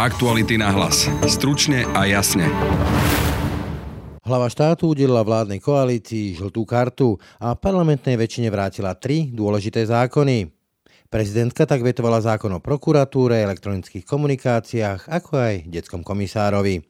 Aktuality na hlas. Stručne a jasne. Hlava štátu udelila vládnej koalícii žltú kartu a parlamentnej väčšine vrátila tri dôležité zákony. Prezidentka tak vetovala zákon o prokuratúre, elektronických komunikáciách, ako aj detskom komisárovi.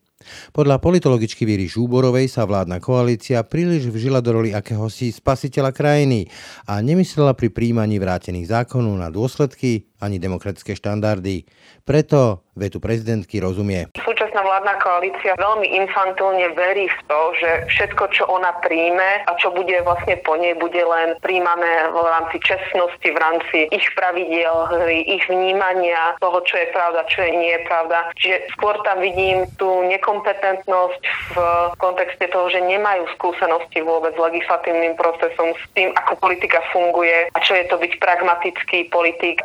Podľa politologičky Víry Žúborovej sa vládna koalícia príliš vžila do roli akéhosi spasiteľa krajiny a nemyslela pri príjmaní vrátených zákonov na dôsledky ani demokratické štandardy. Preto vetu prezidentky rozumie. Súčasná vládna koalícia veľmi infantilne verí v to, že všetko, čo ona príjme a čo bude vlastne po nej, bude len príjmané v rámci čestnosti, v rámci ich pravidiel, ich vnímania toho, čo je pravda, čo je nie je pravda. Čiže skôr tam vidím tú nekompetentnosť v kontexte toho, že nemajú skúsenosti vôbec s legislatívnym procesom, s tým, ako politika funguje a čo je to byť pragmatický politik,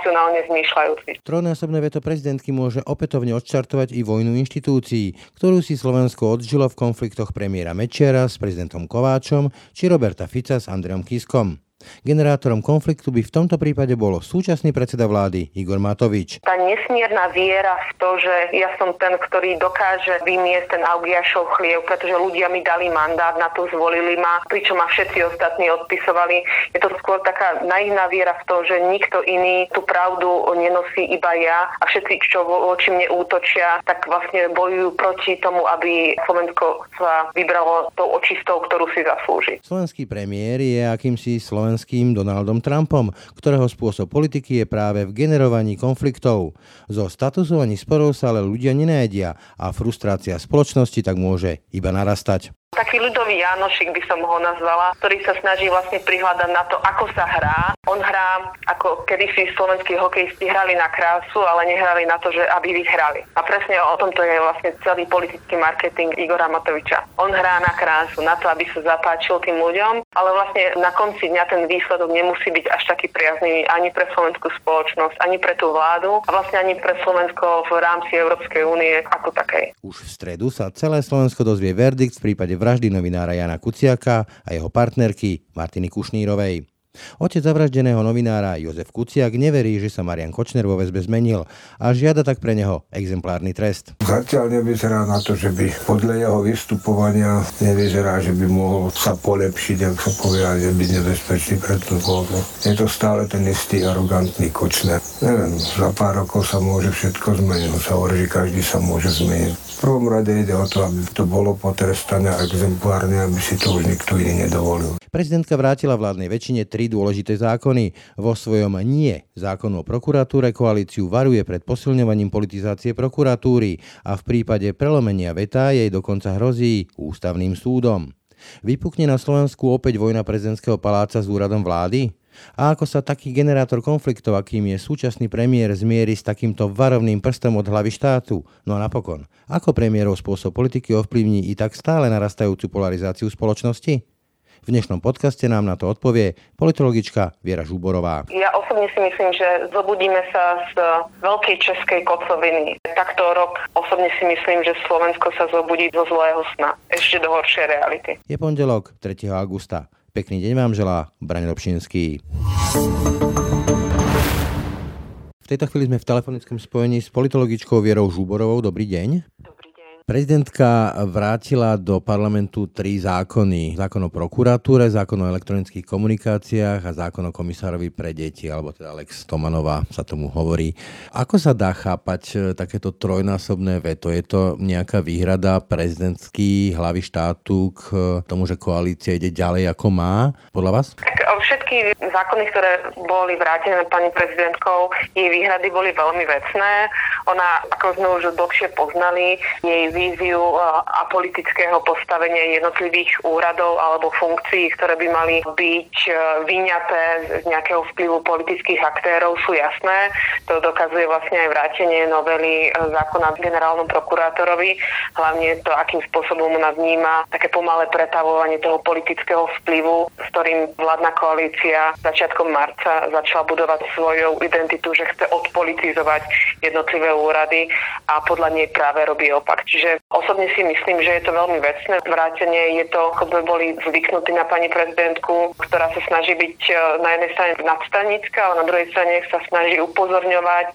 racionálne zmýšľajúci. Trojnásobné veto prezidentky môže opätovne odštartovať i vojnu inštitúcií, ktorú si Slovensko odžilo v konfliktoch premiéra Mečiara s prezidentom Kováčom či Roberta Fica s Andreom Kiskom. Generátorom konfliktu by v tomto prípade bolo súčasný predseda vlády Igor Matovič. Tá nesmierna viera v to, že ja som ten, ktorý dokáže vymiesť ten Augiašov chliev, pretože ľudia mi dali mandát, na to zvolili ma, pričom ma všetci ostatní odpisovali. Je to skôr taká naivná viera v to, že nikto iný tú pravdu nenosí iba ja a všetci, čo voči mne útočia, tak vlastne bojujú proti tomu, aby Slovensko sa vybralo tou očistou, ktorú si zaslúži. Slovenský premiér je akýmsi slovenským slovenským Donaldom Trumpom, ktorého spôsob politiky je práve v generovaní konfliktov. Zo statusovaní sporov sa ale ľudia nenájdia a frustrácia spoločnosti tak môže iba narastať. Taký ľudový Janošik by som ho nazvala, ktorý sa snaží vlastne prihľadať na to, ako sa hrá. On hrá, ako kedysi slovenskí hokejisti hrali na krásu, ale nehrali na to, že aby vyhrali. A presne o tomto je vlastne celý politický marketing Igora Matoviča. On hrá na krásu, na to, aby sa zapáčil tým ľuďom, ale vlastne na konci dňa ten výsledok nemusí byť až taký priaznivý ani pre slovenskú spoločnosť, ani pre tú vládu a vlastne ani pre Slovensko v rámci Európskej únie ako takej. Už v stredu sa celé Slovensko dozvie verdikt v prípade vraždy novinára Jana Kuciaka a jeho partnerky Martiny Kušnírovej. Otec zavraždeného novinára Jozef Kuciak neverí, že sa Marian Kočner vo väzbe zmenil a žiada tak pre neho exemplárny trest. Zatiaľ nevyzerá na to, že by podľa jeho vystupovania nevyzerá, že by mohol sa polepšiť, ak sa povie, že byť nebezpečný pre tú voľbu. Je to stále ten istý arogantný Kočner. Neviem, za pár rokov sa môže všetko zmeniť. Sa hovorí, že každý sa môže zmeniť. V prvom rade ide o to, aby to bolo potrestané exemplárne, aby si to už nikto iný nedovolil. Prezidentka vrátila vládnej väčšine tri dôležité zákony. Vo svojom nie zákonu o prokuratúre koalíciu varuje pred posilňovaním politizácie prokuratúry a v prípade prelomenia veta jej dokonca hrozí ústavným súdom. Vypukne na Slovensku opäť vojna prezidentského paláca s úradom vlády? A ako sa taký generátor konfliktov, akým je súčasný premiér, zmieri s takýmto varovným prstom od hlavy štátu? No a napokon, ako premiérov spôsob politiky ovplyvní i tak stále narastajúcu polarizáciu spoločnosti? V dnešnom podcaste nám na to odpovie politologička Viera Žuborová. Ja osobne si myslím, že zobudíme sa z veľkej českej kocoviny. Takto rok osobne si myslím, že Slovensko sa zobudí zo zlého sna. Ešte do horšej reality. Je pondelok 3. augusta. Pekný deň vám želá Braň Robšinský. V tejto chvíli sme v telefonickom spojení s politologičkou Vierou Žuborovou. Dobrý deň. Prezidentka vrátila do parlamentu tri zákony. Zákon o prokuratúre, zákon o elektronických komunikáciách a zákon o komisárovi pre deti, alebo teda Alex Tomanová sa tomu hovorí. Ako sa dá chápať e, takéto trojnásobné veto? Je to nejaká výhrada prezidentský hlavy štátu k tomu, že koalícia ide ďalej ako má, podľa vás? E, všetky zákony, ktoré boli vrátené pani prezidentkou, jej výhrady boli veľmi vecné. Ona, ako sme už dlhšie poznali, jej víziu a politického postavenia jednotlivých úradov alebo funkcií, ktoré by mali byť e, vyňaté z nejakého vplyvu politických aktérov, sú jasné. To dokazuje vlastne aj vrátenie novely e, zákona generálnom prokurátorovi, hlavne to, akým spôsobom ona vníma také pomalé pretavovanie toho politického vplyvu, s ktorým vládna koalícia začiatkom marca začala budovať svoju identitu, že chce odpolitizovať jednotlivé úrady a podľa nej práve robí opak. Čiže Čiže osobne si myslím, že je to veľmi vecné vrátenie. Je to, ako sme boli zvyknutí na pani prezidentku, ktorá sa snaží byť e, na jednej strane nadstanická, ale na druhej strane sa snaží upozorňovať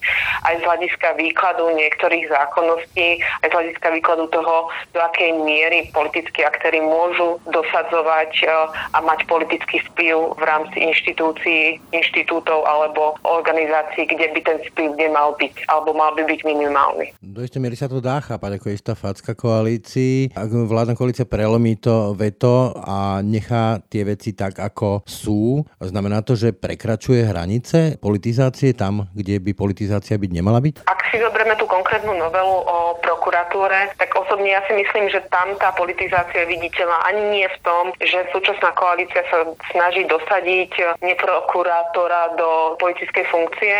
aj z hľadiska výkladu niektorých zákonností, aj z hľadiska výkladu toho, do akej miery politickí aktéry môžu dosadzovať e, a mať politický vplyv v rámci inštitúcií, inštitútov alebo organizácií, kde by ten vplyv nemal byť alebo mal by byť minimálny. Do istej miery sa to dá chápať ako istá facka koalícii. Ak vládna koalícia prelomí to veto a nechá tie veci tak, ako sú, znamená to, že prekračuje hranice politizácie tam, kde by politizácia byť nemala byť? Ak si zoberieme tú konkrétnu novelu o prokuratúre, tak osobne ja si myslím, že tam tá politizácia je viditeľná ani nie v tom, že súčasná koalícia sa snaží dosadiť neprokurátora do politickej funkcie,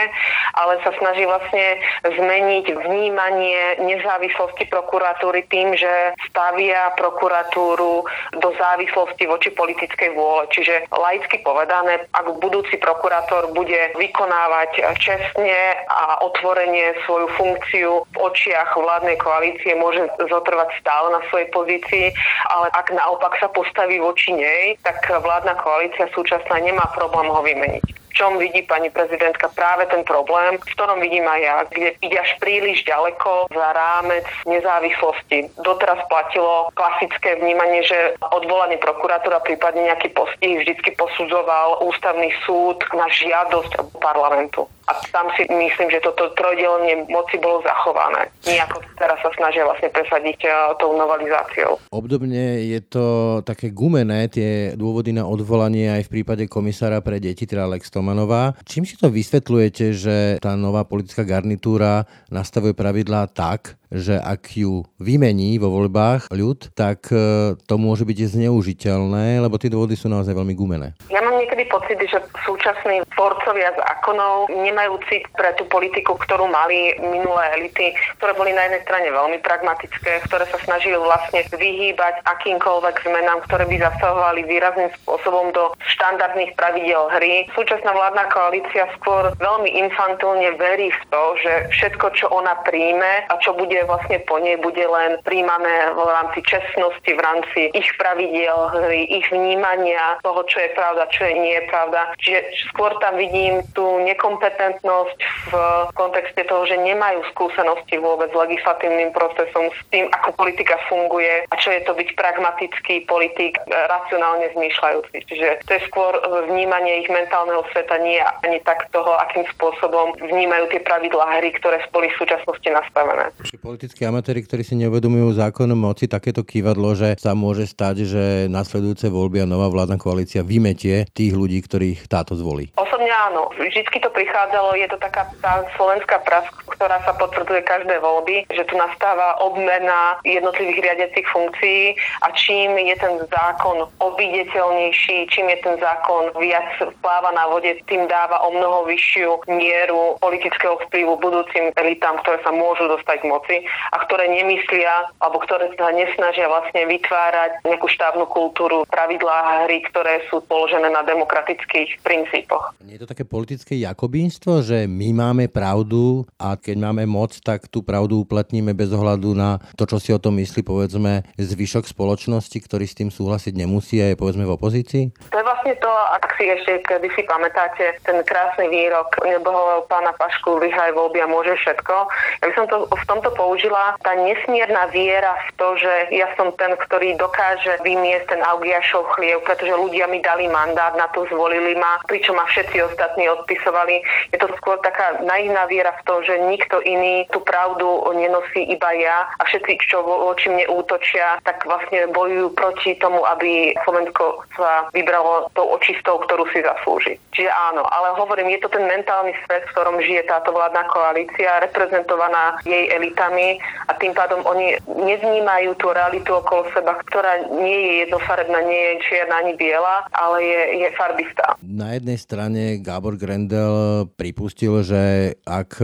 ale sa snaží vlastne zmeniť vnímanie nezávislosti prokuratúry tým, že stavia prokuratúru do závislosti voči politickej vôle. Čiže laicky povedané, ak budúci prokurátor bude vykonávať čestne a otvorene svoju funkciu v očiach vládnej koalície, môže zotrvať stále na svojej pozícii, ale ak naopak sa postaví voči nej, tak vládna koalícia súčasná nemá problém ho vymeniť čom vidí pani prezidentka práve ten problém, v ktorom vidím aj ja, kde ide až príliš ďaleko za rámec nezávislosti. Doteraz platilo klasické vnímanie, že odvolanie prokurátora, prípadne nejaký postih vždycky posudzoval ústavný súd na žiadosť parlamentu. A tam si myslím, že toto trojdelenie moci bolo zachované. Nejako teraz sa snažia vlastne presadiť uh, tou novelizáciou. Obdobne je to také gumené, tie dôvody na odvolanie aj v prípade komisára pre deti, teda Lex Tomanová. Čím si to vysvetľujete, že tá nová politická garnitúra nastavuje pravidlá tak, že ak ju vymení vo voľbách ľud, tak e, to môže byť zneužiteľné, lebo tie dôvody sú naozaj veľmi gumené. Ja mám niekedy pocit, že súčasní tvorcovia zákonov nemajú cit pre tú politiku, ktorú mali minulé elity, ktoré boli na jednej strane veľmi pragmatické, ktoré sa snažili vlastne vyhýbať akýmkoľvek zmenám, ktoré by zasahovali výrazným spôsobom do štandardných pravidel hry. Súčasná vládna koalícia skôr veľmi infantilne verí v to, že všetko, čo ona príjme a čo bude bude vlastne po nej, bude len príjmané v rámci čestnosti, v rámci ich pravidiel hry, ich vnímania toho, čo je pravda, čo je nie je pravda. Čiže skôr tam vidím tú nekompetentnosť v kontexte toho, že nemajú skúsenosti vôbec s legislatívnym procesom, s tým, ako politika funguje a čo je to byť pragmatický politik, racionálne zmýšľajúci. Čiže to je skôr vnímanie ich mentálneho sveta, nie ani tak toho, akým spôsobom vnímajú tie pravidlá hry, ktoré boli v súčasnosti nastavené politickí amatéri, ktorí si neuvedomujú zákon moci, takéto kývadlo, že sa môže stať, že nasledujúce voľby a nová vládna koalícia vymetie tých ľudí, ktorých táto zvolí? Osobne áno. Vždycky to prichádzalo, je to taká tá slovenská prask, ktorá sa potvrdzuje každé voľby, že tu nastáva obmena jednotlivých riadiacich funkcií a čím je ten zákon obiditeľnejší, čím je ten zákon viac pláva na vode, tým dáva o mnoho vyššiu mieru politického vplyvu budúcim elitám, ktoré sa môžu dostať k moci veci a ktoré nemyslia alebo ktoré sa nesnažia vlastne vytvárať nejakú štávnu kultúru, pravidlá hry, ktoré sú položené na demokratických princípoch. Nie je to také politické jakobínstvo, že my máme pravdu a keď máme moc, tak tú pravdu uplatníme bez ohľadu na to, čo si o tom myslí povedzme zvyšok spoločnosti, ktorý s tým súhlasiť nemusí a je povedzme v opozícii? To je vlastne to, ak si ešte kedy si pamätáte, ten krásny výrok nebohového pána Pašku vyhraj voľby a môže všetko. Ja by som to v tomto použila tá nesmierna viera v to, že ja som ten, ktorý dokáže vymiesť ten Augiašov chliev, pretože ľudia mi dali mandát, na to zvolili ma, pričom ma všetci ostatní odpisovali. Je to skôr taká naivná viera v to, že nikto iný tú pravdu nenosí iba ja a všetci, čo voči mne útočia, tak vlastne bojujú proti tomu, aby Slovensko sa vybralo tou očistou, ktorú si zaslúži. Čiže áno, ale hovorím, je to ten mentálny svet, v ktorom žije táto vládna koalícia, reprezentovaná jej elitami vecami a tým pádom oni nevnímajú tú realitu okolo seba, ktorá nie je jednofarebná, nie je čierna ani biela, ale je, je farbistá. Na jednej strane Gábor Grendel pripustil, že ak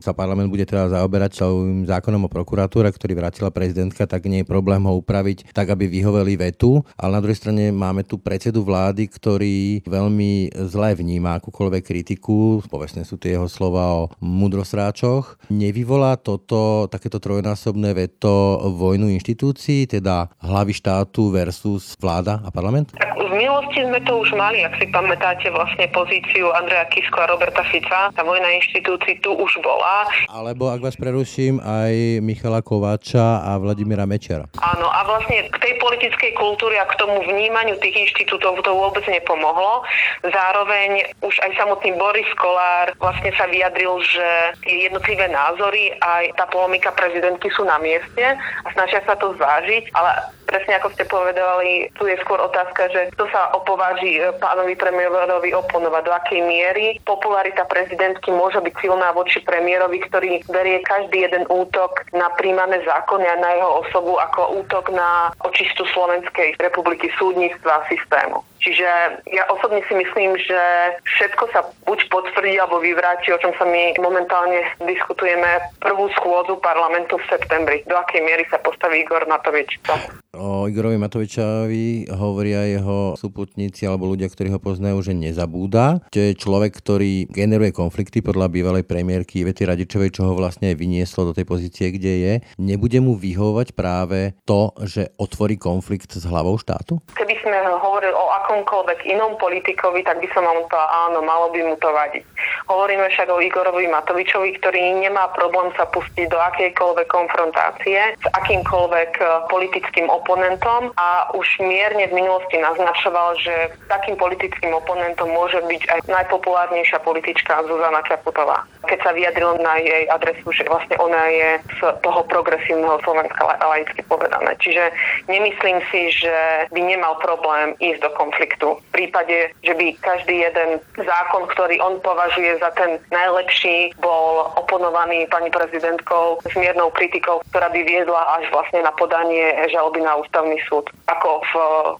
sa parlament bude teda zaoberať celým zákonom o prokuratúre, ktorý vrátila prezidentka, tak nie je problém ho upraviť tak, aby vyhoveli vetu. Ale na druhej strane máme tu predsedu vlády, ktorý veľmi zle vníma akúkoľvek kritiku, povestné sú tie jeho slova o mudrosráčoch. Nevyvolá toto takéto trojnásobné veto vojnu inštitúcií, teda hlavy štátu versus vláda a parlament? Tak minulosti sme to už mali, ak si pamätáte vlastne pozíciu Andreja Kisko a Roberta Fica. Tá vojna inštitúcií tu už bola. Alebo ak vás preruším, aj Michala Kováča a Vladimíra Mečera. Áno, a vlastne k tej politickej kultúre a k tomu vnímaniu tých inštitútov to vôbec nepomohlo. Zároveň už aj samotný Boris Kolár vlastne sa vyjadril, že jednotlivé názory aj tá polemika prezidentky sú na mieste a snažia sa to zvážiť, ale presne ako ste povedali, tu je skôr otázka, že kto sa opováži e, pánovi premiérovi oponovať, do akej miery. Popularita prezidentky môže byť silná voči premiérovi, ktorý berie každý jeden útok na príjmané zákony a na jeho osobu ako útok na očistu Slovenskej republiky súdnictva a systému. Čiže ja osobne si myslím, že všetko sa buď potvrdí alebo vyvráti, o čom sa my momentálne diskutujeme prvú schôdzu parlamentu v septembri. Do akej miery sa postaví Igor Matovič. O Igorovi Matovičovi hovoria jeho súputníci alebo ľudia, ktorí ho poznajú, že nezabúda. To je človek, ktorý generuje konflikty podľa bývalej premiérky Ivety Radičovej, čo ho vlastne vynieslo do tej pozície, kde je. Nebude mu vyhovovať práve to, že otvorí konflikt s hlavou štátu? Keby sme hovorili o akomkoľvek inom politikovi, tak by som vám to áno, malo by mu to vadiť. Hovoríme však o Igorovi Matovičovi, ktorý nemá problém sa pustiť do akejkoľvek konfrontácie s akýmkoľvek eh, politickým oponentom a už mierne v minulosti naznačoval, že takým politickým oponentom môže byť aj najpopulárnejšia politička Zuzana Čaputová. Keď sa vyjadril na jej adresu, že vlastne ona je z toho progresívneho Slovenska laicky povedané. Čiže nemyslím si, že by nemal problém ísť do konfliktu. V prípade, že by každý jeden zákon, ktorý on považuje za ten najlepší, bol oponovaný pani prezidentkou s miernou kritikou, ktorá by viedla až vlastne na podanie žaloby na ústavný súd, ako v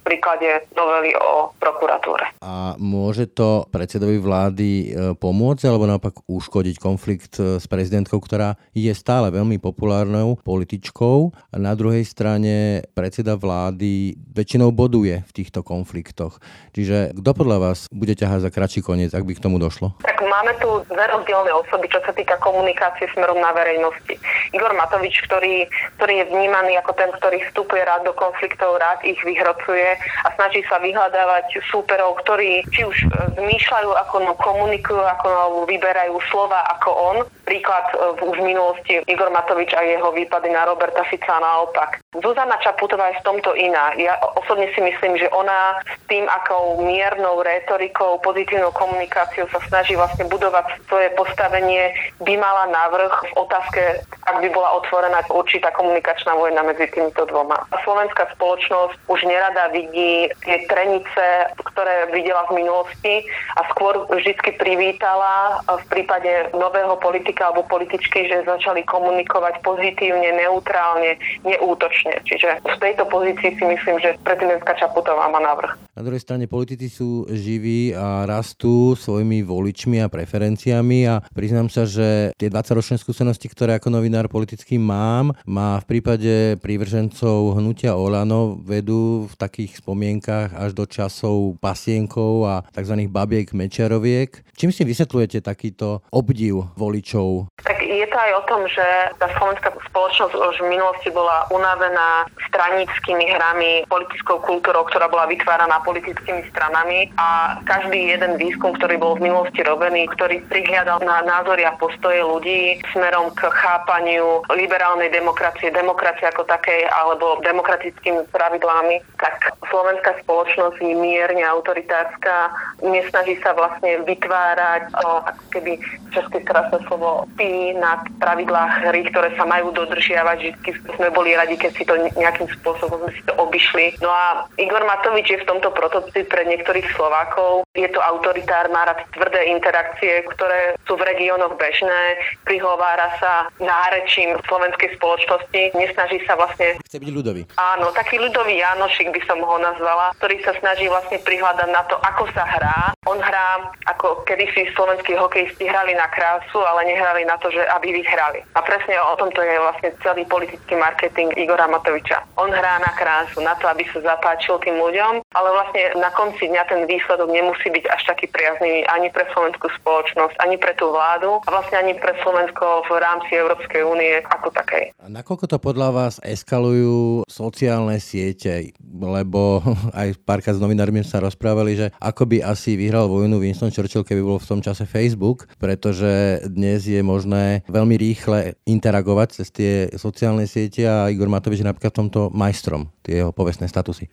príklade novely o prokuratúre. A môže to predsedovi vlády e, pomôcť alebo naopak uškodiť konflikt e, s prezidentkou, ktorá je stále veľmi populárnou političkou a na druhej strane predseda vlády väčšinou boduje v týchto konfliktoch. Čiže kto podľa vás bude ťahať za kratší koniec, ak by k tomu došlo? Tak máme tu dve rozdielne osoby, čo sa týka komunikácie smerom na verejnosti. Igor Matovič, ktorý, ktorý je vnímaný ako ten, ktorý vstupuje rád do konfliktov, rád ich vyhrocuje a snaží sa vyhľadávať súperov, ktorí či už e, zmýšľajú, ako no komunikujú, ako no vyberajú slova ako on. Príklad e, už v minulosti Igor Matovič a jeho výpady na Roberta Fica naopak. Zuzana Čaputová je v tomto iná. Ja osobne si myslím, že ona s tým, akou miernou retorikou, pozitívnou komunikáciou sa snaží vlastne budovať svoje postavenie, by mala návrh v otázke, ak by bola otvorená určitá komunikačná vojna medzi týmito dvoma slovenská spoločnosť už nerada vidí tie trenice, ktoré videla v minulosti a skôr vždy privítala v prípade nového politika alebo političky, že začali komunikovať pozitívne, neutrálne, neútočne. Čiže v tejto pozícii si myslím, že prezidentka Čaputová má návrh. Na druhej strane politici sú živí a rastú svojimi voličmi a preferenciami a priznám sa, že tie 20-ročné skúsenosti, ktoré ako novinár politický mám, má v prípade prívržencov hnutia Olano vedú v takých spomienkach až do časov pasienkov a tzv. babiek Mečiaroviek. Čím si vysvetľujete takýto obdiv voličov? Tak je to aj o tom, že tá slovenská spoločnosť už v minulosti bola unavená stranickými hrami, politickou kultúrou, ktorá bola vytváraná politickými stranami. A každý jeden výskum, ktorý bol v minulosti robený, ktorý prihliadal na názory a postoje ľudí smerom k chápaniu liberálnej demokracie, demokracie ako takej, alebo demokratickými pravidlami, tak slovenská spoločnosť je mierne autoritárska, nesnaží sa vlastne vytvárať o, ako keby české krásne slovo pí na pravidlách hry, ktoré sa majú dodržiavať. Vždy sme boli radi, keď si to nejakým spôsobom sme si to obišli. No a Igor Matovič je v tomto prototyp pre niektorých Slovákov. Je to autoritár, má rád tvrdé interakcie, ktoré sú v regiónoch bežné, prihovára sa nárečím slovenskej spoločnosti, nesnaží sa vlastne... Chce byť ľudový. Áno, taký ľudový Janošik by som ho nazvala, ktorý sa snaží vlastne prihľadať na to, ako sa hrá. On hrá, ako kedysi slovenskí hokejisti hrali na krásu, ale nehrali na to, že aby vyhrali. A presne o tomto je vlastne celý politický marketing Igora Matoviča. On hrá na krásu, na to, aby sa zapáčil tým ľuďom, ale vlastne na konci dňa ten výsledok nemusí byť až taký priaznivý ani pre slovenskú spoločnosť, ani pre tú vládu a vlastne ani pre Slovensko v rámci Európskej únie ako takej. A nakoľko to podľa vás eskalujú sociálne siete? Lebo aj párkrát s novinármi sa rozprávali, že ako by asi vyhral vojnu Winston Churchill, keby bol v tom čase Facebook, pretože dnes je možné veľmi rýchle interagovať cez tie sociálne siete a Igor Matovič je napríklad v tomto majstrom, tie jeho povestné statusy.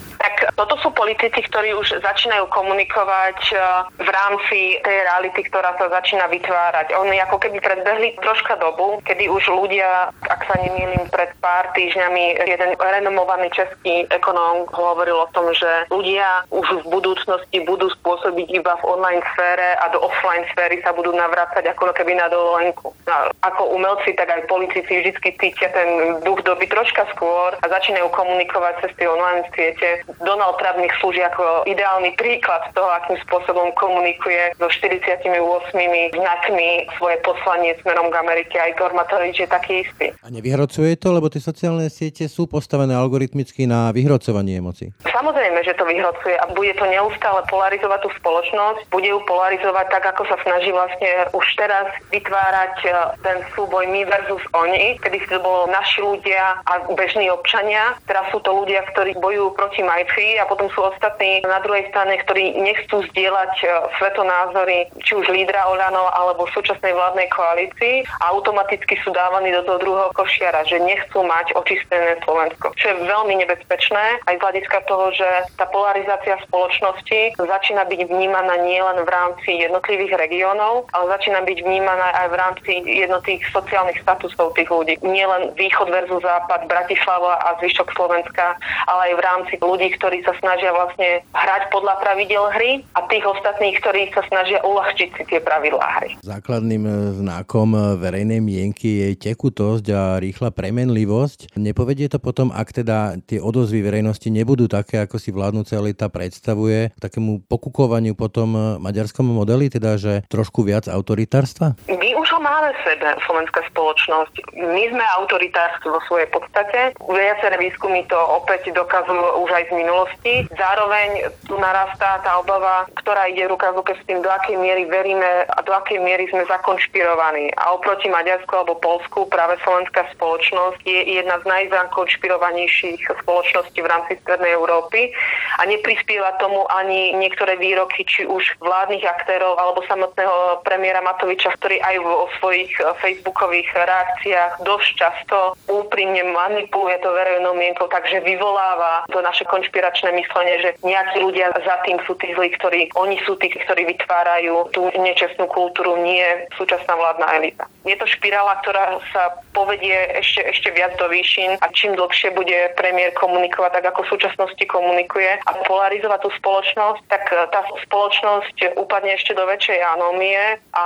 Politici, ktorí už začínajú komunikovať e, v rámci tej reality, ktorá sa začína vytvárať. Oni ako keby predbehli troška dobu, kedy už ľudia, ak sa nemýlim, pred pár týždňami jeden renomovaný český ekonóm hovoril o tom, že ľudia už v budúcnosti budú spôsobiť iba v online sfére a do offline sféry sa budú navrácať ako keby na dovolenku. A ako umelci, tak aj politici vždy cítia ten duch doby troška skôr a začínajú komunikovať cez tie online siete. Donald Trump nech slúži ako ideálny príklad toho, akým spôsobom komunikuje so 48 znakmi svoje poslanie smerom k Amerike. Aj Igor Matovič je taký istý. A nevyhrocuje to, lebo tie sociálne siete sú postavené algoritmicky na vyhrocovanie emócií? Samozrejme, že to vyhrocuje a bude to neustále polarizovať tú spoločnosť, bude ju polarizovať tak, ako sa snaží vlastne už teraz vytvárať e, ten súboj my versus oni, kedy to bolo naši ľudia a bežní občania. Teraz sú to ľudia, ktorí bojujú proti Majfii a potom sú ostatní na druhej strane, ktorí nechcú zdieľať e, svetonázory či už lídra Olano alebo súčasnej vládnej koalícii a automaticky sú dávaní do toho druhého košiara, že nechcú mať očistené Slovensko. Čo je veľmi nebezpečné aj z hľadiska toho, že tá polarizácia spoločnosti začína byť vnímaná nielen v rámci jednotlivých regiónov, ale začína byť vnímaná aj v rámci jednotlivých sociálnych statusov tých ľudí. Nielen východ versus západ, Bratislava a zvyšok Slovenska, ale aj v rámci ľudí, ktorí sa snažia vlastne hrať podľa pravidel hry a tých ostatných, ktorí sa snažia uľahčiť si tie pravidlá hry. Základným e, znakom e, verejnej mienky je tekutosť a rýchla premenlivosť. Nepovedie to potom, ak teda tie odozvy verejnosti nebudú také, ako si vládnúca elita predstavuje, k takému pokukovaniu potom e, maďarskom modeli, teda že trošku viac autoritárstva? My už ho máme v sebe, slovenská spoločnosť. My sme autoritárstvo vo svojej podstate. Viaceré výskumy to opäť dokazujú už aj z minulosti. Zároveň tu narastá tá obava, ktorá ide ruka v ruke s tým, do akej miery veríme a do akej miery sme zakonšpirovaní. A oproti Maďarsku alebo Polsku práve slovenská spoločnosť je jedna z najzakonšpirovanejších spoločností v rámci Strednej Európy a neprispieva tomu ani niektoré výroky či už vládnych aktérov alebo samotného premiéra Matoviča, ktorý aj vo svojich facebookových reakciách dosť často úprimne manipuluje to verejnou mienkou, takže vyvoláva to naše konšpiračné myslenie, že nejakí ľudia za tým sú tí zlí, ktorí oni sú tí, ktorí vytvárajú tú nečestnú kultúru, nie súčasná vládna elita. Je to špirála, ktorá sa povedie ešte, ešte viac do výšin a čím dlhšie bude premiér komunikovať tak, ako v súčasnosti komunikuje a polarizovať tú spoločnosť, tak tá spoločnosť upadne ešte do väčšej anómie a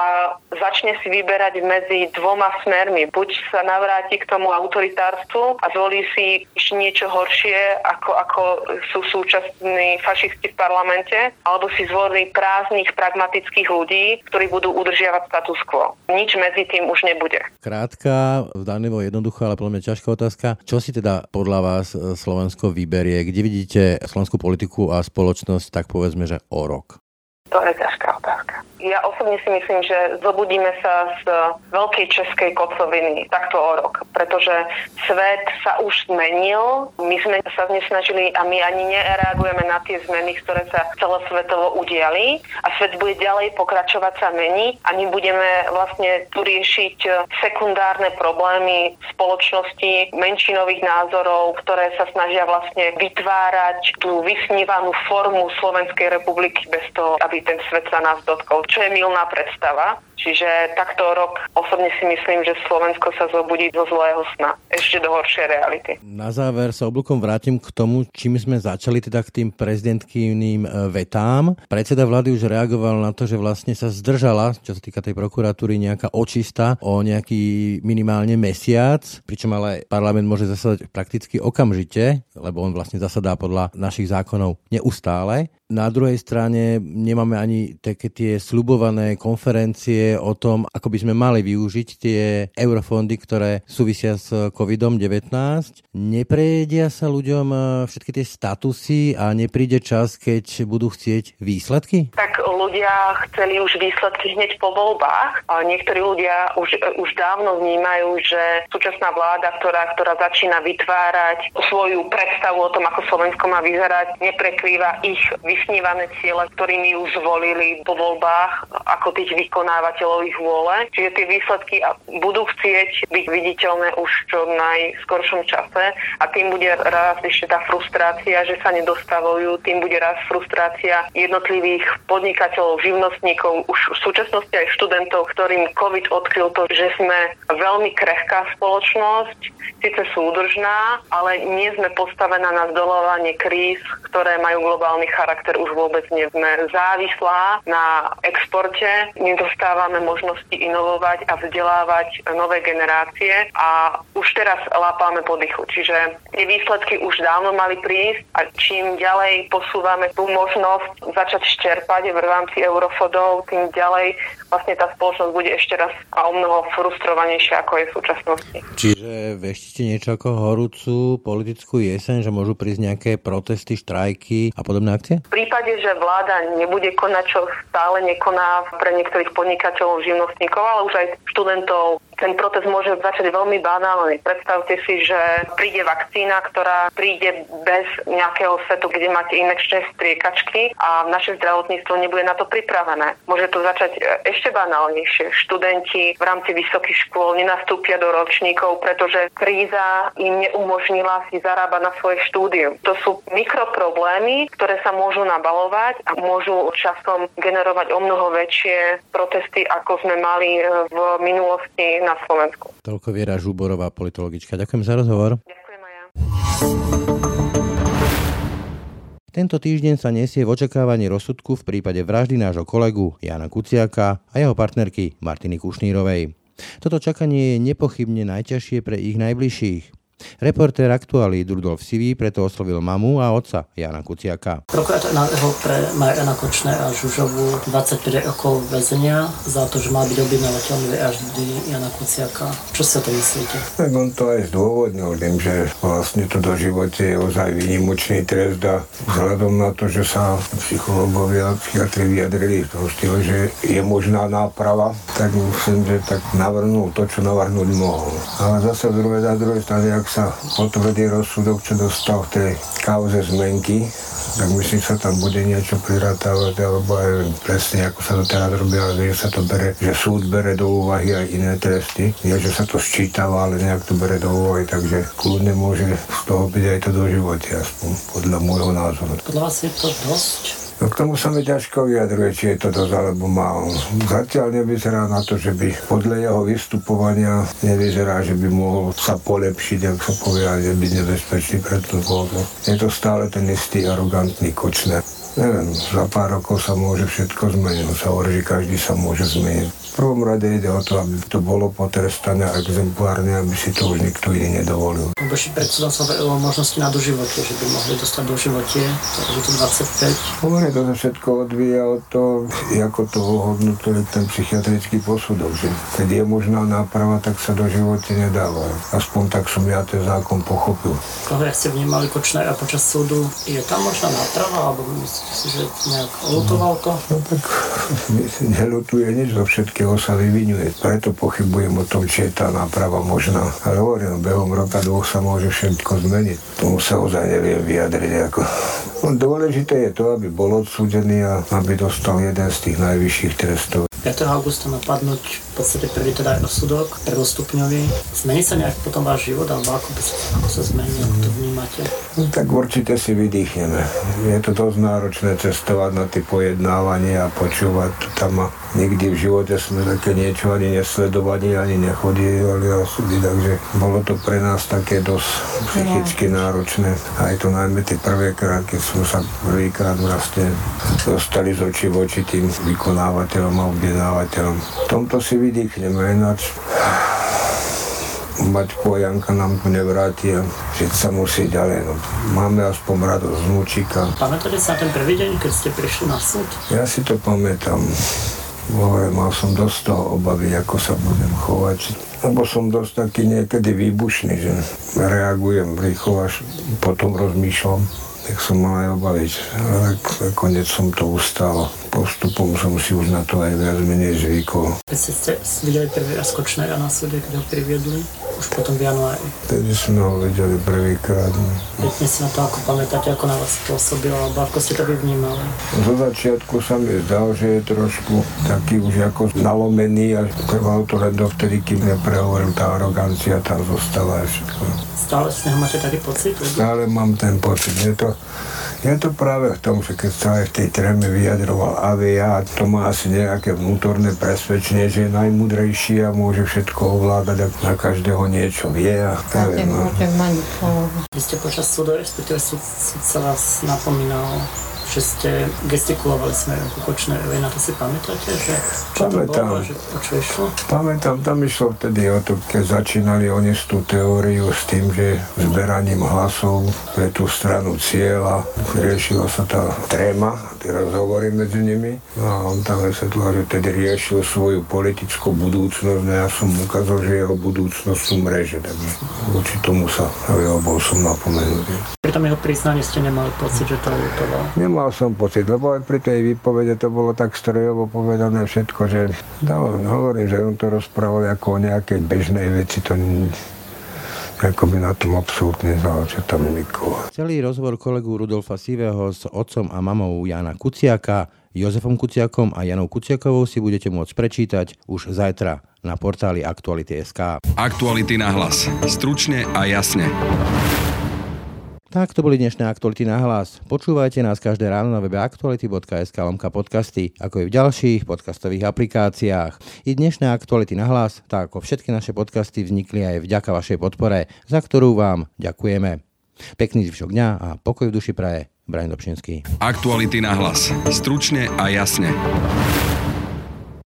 začne si vyberať medzi dvoma smermi. Buď sa navráti k tomu autoritárstvu a zvolí si ešte niečo horšie, ako, ako sú súčasní fašisti v parlamente, alebo si zvolí prázdnych, pragmatických ľudí, ktorí budú udržiavať status quo. Nič medzi tým už nebude. Krátka, zdanlivo jednoduchá, ale podľa mňa ťažká otázka. Čo si teda podľa vás e, Slovensko vyberie? Kde vidíte slovenskú politiku a spoločnosť, tak povedzme, že o rok? To je ťažká otázka. Ja osobne si myslím, že zobudíme sa z veľkej českej kocoviny takto o rok, pretože svet sa už zmenil, my sme sa nesnažili a my ani nereagujeme na tie zmeny, ktoré sa celosvetovo udiali. A svet bude ďalej pokračovať sa mení a my budeme vlastne tu riešiť sekundárne problémy spoločnosti menšinových názorov, ktoré sa snažia vlastne vytvárať tú vysnívanú formu Slovenskej republiky bez toho, aby ten svet sa nás dotkol čo je milná predstava, Čiže takto rok osobne si myslím, že Slovensko sa zobudí zo zlého sna, ešte do horšej reality. Na záver sa oblúkom vrátim k tomu, čím sme začali, teda k tým prezidentkým e, vetám. Predseda vlády už reagoval na to, že vlastne sa zdržala, čo sa týka tej prokuratúry, nejaká očista o nejaký minimálne mesiac, pričom ale parlament môže zasadať prakticky okamžite, lebo on vlastne zasadá podľa našich zákonov neustále. Na druhej strane nemáme ani také tie slubované konferencie o tom, ako by sme mali využiť tie eurofondy, ktoré súvisia s COVID-19. Neprejedia sa ľuďom e, všetky tie statusy a nepríde čas, keď budú chcieť výsledky? Tak ľudia chceli už výsledky hneď po voľbách. A niektorí ľudia už, už dávno vnímajú, že súčasná vláda, ktorá, ktorá začína vytvárať svoju predstavu o tom, ako Slovensko má vyzerať, neprekrýva ich vysnívané ciele, ktorými ju zvolili po voľbách ako tých vykonávateľov ich vôle. Čiže tie výsledky budú chcieť byť viditeľné už čo najskoršom čase a tým bude raz ešte tá frustrácia, že sa nedostavujú, tým bude raz frustrácia jednotlivých podnikateľov, živnostníkov, už v súčasnosti aj študentov, ktorým COVID odkryl to, že sme veľmi krehká spoločnosť, síce súdržná, ale nie sme postavená na zdolovanie kríz, ktoré majú globálny charakter už vôbec nie sme závislá na exporte. My dostávame možnosti inovovať a vzdelávať nové generácie a už teraz lápame po dychu. Čiže tie výsledky už dávno mali prísť a čím ďalej posúvame tú možnosť začať ščerpať v rámci eurofodov, tým ďalej vlastne tá spoločnosť bude ešte raz a o mnoho frustrovanejšia, ako je v súčasnosti. Čiže veštíte niečo ako horúcu politickú jeseň, že môžu prísť nejaké protesty, štrajky a podobné akcie? V prípade, že vláda nebude konať, čo stále nekoná pre niektorých podnikateľov, živnostníkov, ale už aj študentov, ten protest môže začať veľmi banálne. Predstavte si, že príde vakcína, ktorá príde bez nejakého setu, kde máte inekčné striekačky a naše zdravotníctvo nebude na to pripravené. Môže to začať ešte banálnejšie. Študenti v rámci vysokých škôl nenastúpia do ročníkov, pretože kríza im neumožnila si zarábať na svoje štúdium. To sú mikroproblémy, ktoré sa môžu nabalovať a môžu časom generovať o mnoho väčšie protesty, ako sme mali v minulosti na Slovensku. Toľko Viera Žuborová, politologička. Ďakujem za rozhovor. Ďakujem aj ja. Tento týždeň sa nesie v očakávaní rozsudku v prípade vraždy nášho kolegu Jana Kuciaka a jeho partnerky Martiny Kušnírovej. Toto čakanie je nepochybne najťažšie pre ich najbližších. Reportér aktuálny Rudolf Sivý preto oslovil mamu a otca Jana Kuciaka. Prokurátor navrhol pre Mariana Kočné a Žužovu 25 rokov väzenia za to, že má byť objednávateľom vraždy Jana Kuciaka. Čo si o to myslíte? Tak on to aj zdôvodnil tým, že vlastne to do živote je ozaj výnimočný trest a vzhľadom na to, že sa psychológovia a psychiatri vyjadrili v tom štýle, že je možná náprava, tak myslím, že tak navrhnul to, čo navrhnúť mohol. Ale zase v druhej, na druhej strane, ak sa potvrdí rozsudok, čo dostal v tej kauze zmenky, tak myslím, sa tam bude niečo prirátavať, alebo aj presne ako sa to teraz robí, ale že sa to bere, že súd bere do úvahy aj iné tresty. Nie, že sa to sčítava, ale nejak to bere do úvahy, takže kľudne môže z toho byť aj to do živote, aspoň podľa môjho názoru. Podľa vás je to dosť? No k tomu sa mi ťažko vyjadruje, či je to dosť alebo málo. Zatiaľ nevyzerá na to, že by podľa jeho vystupovania nevyzerá, že by mohol sa polepšiť, ak sa povie, že byť nebezpečný pre tú vodu. Je to stále ten istý arogantný kočner. Neviem, za pár rokov sa môže všetko zmeniť. Sa hovorí, že každý sa môže zmeniť prvom rade ide o to, aby to bolo potrestané exemplárne, aby si to už nikto iný nedovolil. Boží predseda sa o možnosti na doživote, že by mohli dostať doživote, takže to 25. Hovorí to sa všetko odvíja od toho, ako to ohodnotili ten psychiatrický posudok, že keď je možná náprava, tak sa do živote nedáva. Aspoň tak som ja ten zákon pochopil. Koho ste vnímali Kočnera počas súdu, je tam možná náprava, alebo myslíte si, že nejak lutoval to? No tak nelutuje nič zo všetkého všetkého sa vyvinuje. Preto pochybujem o tom, či je tá náprava možná. Ale hovorím, behom roka, dvoch sa môže všetko zmeniť. Tomu sa ozaj neviem vyjadriť. Ako. No, dôležité je to, aby bol odsúdený a aby dostal jeden z tých najvyšších trestov. 5. augusta napadnúť v podstate prvý teda rozsudok, prvostupňový. Zmení sa nejak potom váš život, alebo ako, by sa, ako sa zmení, ako to vnímate? No, tak určite si vydýchneme. Je to dosť náročné cestovať na tie pojednávanie a počúvať tam a nikdy v živote sme také niečo ani nesledovali, ani nechodili na súdy, takže bolo to pre nás také dosť psychicky náročné. Aj to najmä tie prvé krát, keď sme sa prvýkrát vlastne dostali z očí v oči tým vykonávateľom a objednávateľom. V tomto si vydýchneme, ináč mať pojanka nám to nevráti a žiť sa musí ďalej. No. Máme aspoň radosť z vnúčika. Pamätáte sa ten prvý deň, keď ste prišli na súd? Ja si to pamätám. Hovorím, mal som dosť toho obavy, ako sa budem chovať. Lebo som dosť taký niekedy výbušný, že reagujem rýchlo, až potom rozmýšľam. Tak som mal aj obavy, ale nakoniec som to ustal. Postupom som si už na to aj viac menej zvykol. Ste videli prvý raz Kočnera na súde, keď ho priviedli, už potom v januári. Vtedy sme ho videli prvýkrát. Pekne si na to ako pamätáte, ako na vás pôsobil, alebo ako ste to vnímali? Zo začiatku sa mi zdal, že je trošku taký už ako nalomený a trvalo to len dovtedy, kým neprehovoril tá arogancia, tam zostala a všetko. Stále z neho máte taký pocit? Stále mám ten pocit. Je to, je to práve v tom, že keď sa aj v tej tréme vyjadroval Avia, to má asi nejaké vnútorné presvedčenie, že je najmudrejší a môže všetko ovládať a na každého niečo vie. A neviem, no. Vy ste počas súdu, respektíve súd, súd sa vás napomínal že ste gestikulovali smerom ku Kočnerovi, na to si pamätáte, že čo Pamätám. to bolo, že o čo išlo? Pamätám, tam išlo vtedy o to, keď začínali oni s tú teóriu s tým, že zberaním hlasov pre tú stranu cieľa riešila sa tá tréma, tie rozhovory medzi nimi. No a on tam vysvetlil, že tedy riešil svoju politickú budúcnosť, no ja som ukázal, že jeho budúcnosť sú mreže, takže voči tomu sa, ja bol som napomenutý. Pri tom jeho priznaní ste nemali pocit, že to lutoval? Nemal som pocit, lebo aj pri tej výpovede to bolo tak strojovo povedané všetko, že no, hovorím, že on to rozprával ako o nejakej bežnej veci, to ako by na tom absolútne záleží tam nikoho. Celý rozhovor kolegu Rudolfa Sivého s otcom a mamou Jana Kuciaka, Jozefom Kuciakom a Janou Kuciakovou si budete môcť prečítať už zajtra na portáli Aktuality.sk. Aktuality na hlas. Stručne a jasne. Tak to boli dnešné aktuality na hlas. Počúvajte nás každé ráno na webe aktuality.sk lomka podcasty, ako i v ďalších podcastových aplikáciách. I dnešné aktuality na hlas, tak ako všetky naše podcasty vznikli aj vďaka vašej podpore, za ktorú vám ďakujeme. Pekný zvyšok dňa a pokoj v duši praje. Brian Dobšinský. Aktuality na hlas. Stručne a jasne.